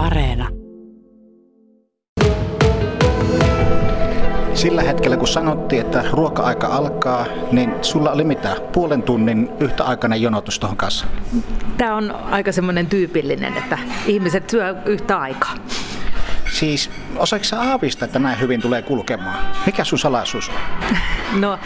Areena. Sillä hetkellä, kun sanottiin, että ruoka-aika alkaa, niin sulla oli mitä? Puolen tunnin yhtäaikainen jonotus tuohon kanssa? Tämä on aika semmoinen tyypillinen, että ihmiset syö yhtä aikaa. Siis osaatko sä aavista, että näin hyvin tulee kulkemaan? Mikä sun salaisuus on? No,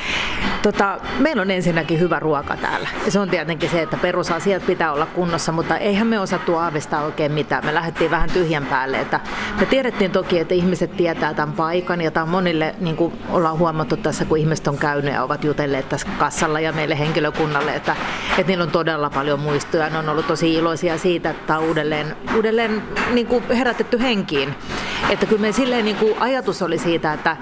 tota, meillä on ensinnäkin hyvä ruoka täällä. Ja se on tietenkin se, että perusasiat pitää olla kunnossa, mutta eihän me osattu aavistaa oikein mitään. Me lähdettiin vähän tyhjän päälle. Että me tiedettiin toki, että ihmiset tietää tämän paikan ja tämä on monille, niin kuin ollaan huomattu tässä, kun ihmiset on käynyt ja ovat jutelleet tässä kassalla ja meille henkilökunnalle, että, että niillä on todella paljon muistoja. Ne on ollut tosi iloisia siitä, että on uudelleen, uudelleen niin kuin herätetty henkiin. Että kyllä me silleen niin kuin ajatus oli siitä, että,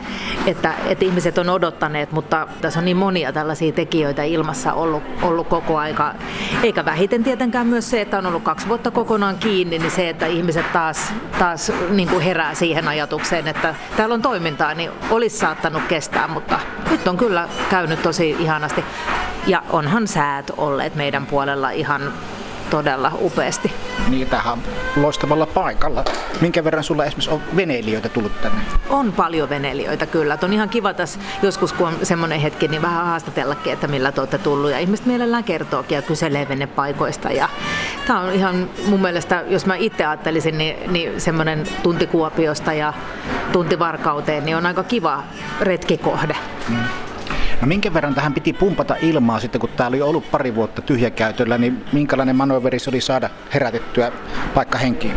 että, että ihmiset on odottaneet, mutta tässä on niin monia tällaisia tekijöitä ilmassa ollut, ollut koko aika. Eikä vähiten tietenkään myös se, että on ollut kaksi vuotta kokonaan kiinni, niin se, että ihmiset taas, taas niin kuin herää siihen ajatukseen, että täällä on toimintaa, niin olisi saattanut kestää, mutta nyt on kyllä käynyt tosi ihanasti. Ja onhan säät olleet meidän puolella ihan todella upeasti. Niin, tähän loistavalla paikalla. Minkä verran sulla esimerkiksi on veneilijöitä tullut tänne? On paljon veneilijöitä kyllä. Et on ihan kiva tässä joskus, kun on semmoinen hetki, niin vähän haastatellakin, että millä te olette tullut. Ja ihmiset mielellään kertookin ja kyselee venepaikoista. Ja tämä on ihan mun mielestä, jos mä itse ajattelisin, niin, niin semmoinen tunti Kuopiosta ja tunti Varkauteen, niin on aika kiva retkikohde. Mm. No minkä verran tähän piti pumpata ilmaa sitten, kun täällä oli ollut pari vuotta tyhjäkäytöllä, niin minkälainen manöveri se oli saada herätettyä paikka henkiin?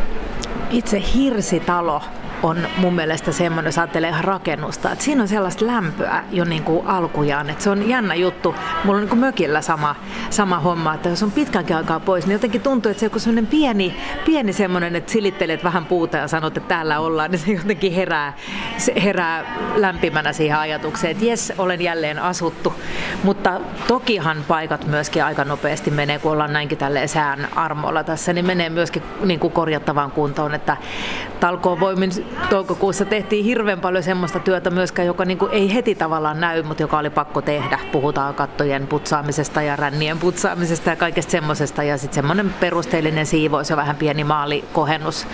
Itse hirsitalo on mun mielestä semmoinen, jos ajattelee ihan rakennusta, että siinä on sellaista lämpöä jo niin kuin alkujaan, että se on jännä juttu. Mulla on niin kuin mökillä sama, sama homma, että jos on pitkänkin aikaa pois, niin jotenkin tuntuu, että se on semmoinen pieni, pieni semmoinen, että silittelet vähän puuta ja sanot, että täällä ollaan, niin se jotenkin herää, se herää lämpimänä siihen ajatukseen, että jes, olen jälleen asuttu. Mutta tokihan paikat myöskin aika nopeasti menee, kun ollaan näinkin tälleen sään armoilla tässä, niin menee myöskin niin kuin korjattavaan kuntoon, että talkoon voimin toukokuussa tehtiin hirveän paljon semmoista työtä myöskään, joka niin kuin ei heti tavallaan näy, mutta joka oli pakko tehdä. Puhutaan kattojen putsaamisesta ja rännien putsaamisesta ja kaikesta semmoisesta. Ja sitten semmoinen perusteellinen siivous ja vähän pieni maalikohennus.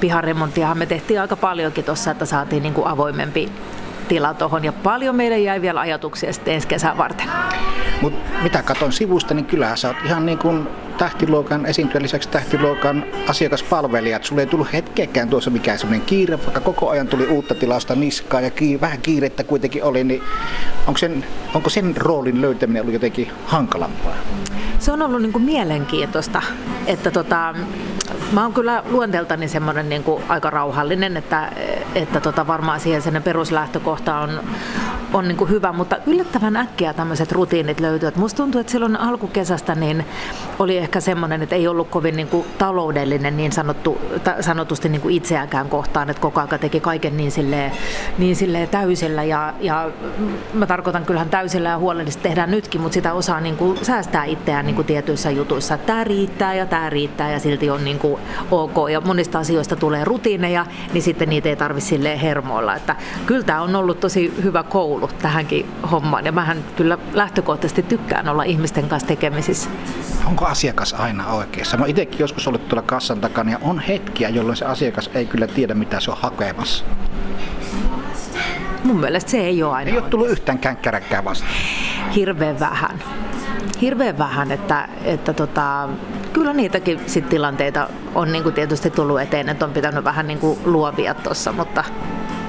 Piharemonttiahan me tehtiin aika paljonkin tuossa, että saatiin niin kuin avoimempi tila tuohon ja paljon meille jäi vielä ajatuksia sitten ensi kesää varten. Mut mitä katon sivusta, niin kyllähän sä oot ihan niin kuin tähtiluokan esiintyjän lisäksi tähtiluokan asiakaspalvelijat. Sulle ei tullut hetkeäkään tuossa mikään semmoinen kiire, vaikka koko ajan tuli uutta tilausta niskaan ja kiire, vähän kiirettä kuitenkin oli, niin onko sen, onko sen roolin löytäminen ollut jotenkin hankalampaa? Se on ollut niin kuin mielenkiintoista, että tota, mä oon kyllä luonteeltani semmoinen niin kuin aika rauhallinen, että, että tota varmaan siihen sen peruslähtökohta on, on niin kuin hyvä, mutta yllättävän äkkiä tämmöiset rutiinit löytyvät. Musta tuntuu, että silloin alkukesästä niin oli ehkä semmoinen, että ei ollut kovin niin kuin taloudellinen niin sanottu, ta, sanotusti niin kuin itseäänkään kohtaan, että koko aika teki kaiken niin silleen, niin silleen täysillä ja, ja mä tarkoitan kyllähän täysillä ja huolellisesti tehdään nytkin, mutta sitä osaa niin kuin säästää itseään niin kuin tietyissä jutuissa. Tämä riittää ja tämä riittää ja silti on niin kuin ok ja monista asioista tulee rutiineja, niin sitten niitä ei tarvitse silleen hermoilla. Että kyllä tämä on ollut tosi hyvä koulu tähänkin hommaan ja mähän kyllä lähtökohtaisesti tykkään olla ihmisten kanssa tekemisissä. Onko asiakas aina oikeassa? Mä itsekin joskus ollut tuolla kassan takana ja on hetkiä, jolloin se asiakas ei kyllä tiedä, mitä se on hakemassa. Mun mielestä se ei ole aina Ei ole tullut yhtään känkkäräkkää vastaan. Hirveän vähän. Hirveän vähän, että, että tota, kyllä niitäkin sit tilanteita on niin kuin tietysti tullut eteen, että on pitänyt vähän niin kuin luovia tuossa, mutta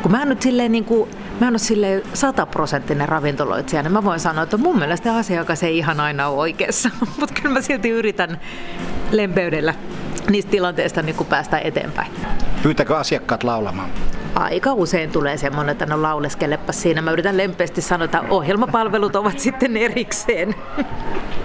kun mä nyt silleen niin kuin, mä en ole sataprosenttinen ravintoloitsija, niin mä voin sanoa, että mun mielestä asiakas ei ihan aina ole oikeassa, mutta kyllä mä silti yritän lempeydellä niistä tilanteista niin päästä eteenpäin. Pyytäkö asiakkaat laulamaan? Aika usein tulee semmoinen, että no lauleskelepa siinä. Mä yritän lempeästi sanoa, että ohjelmapalvelut ovat sitten erikseen.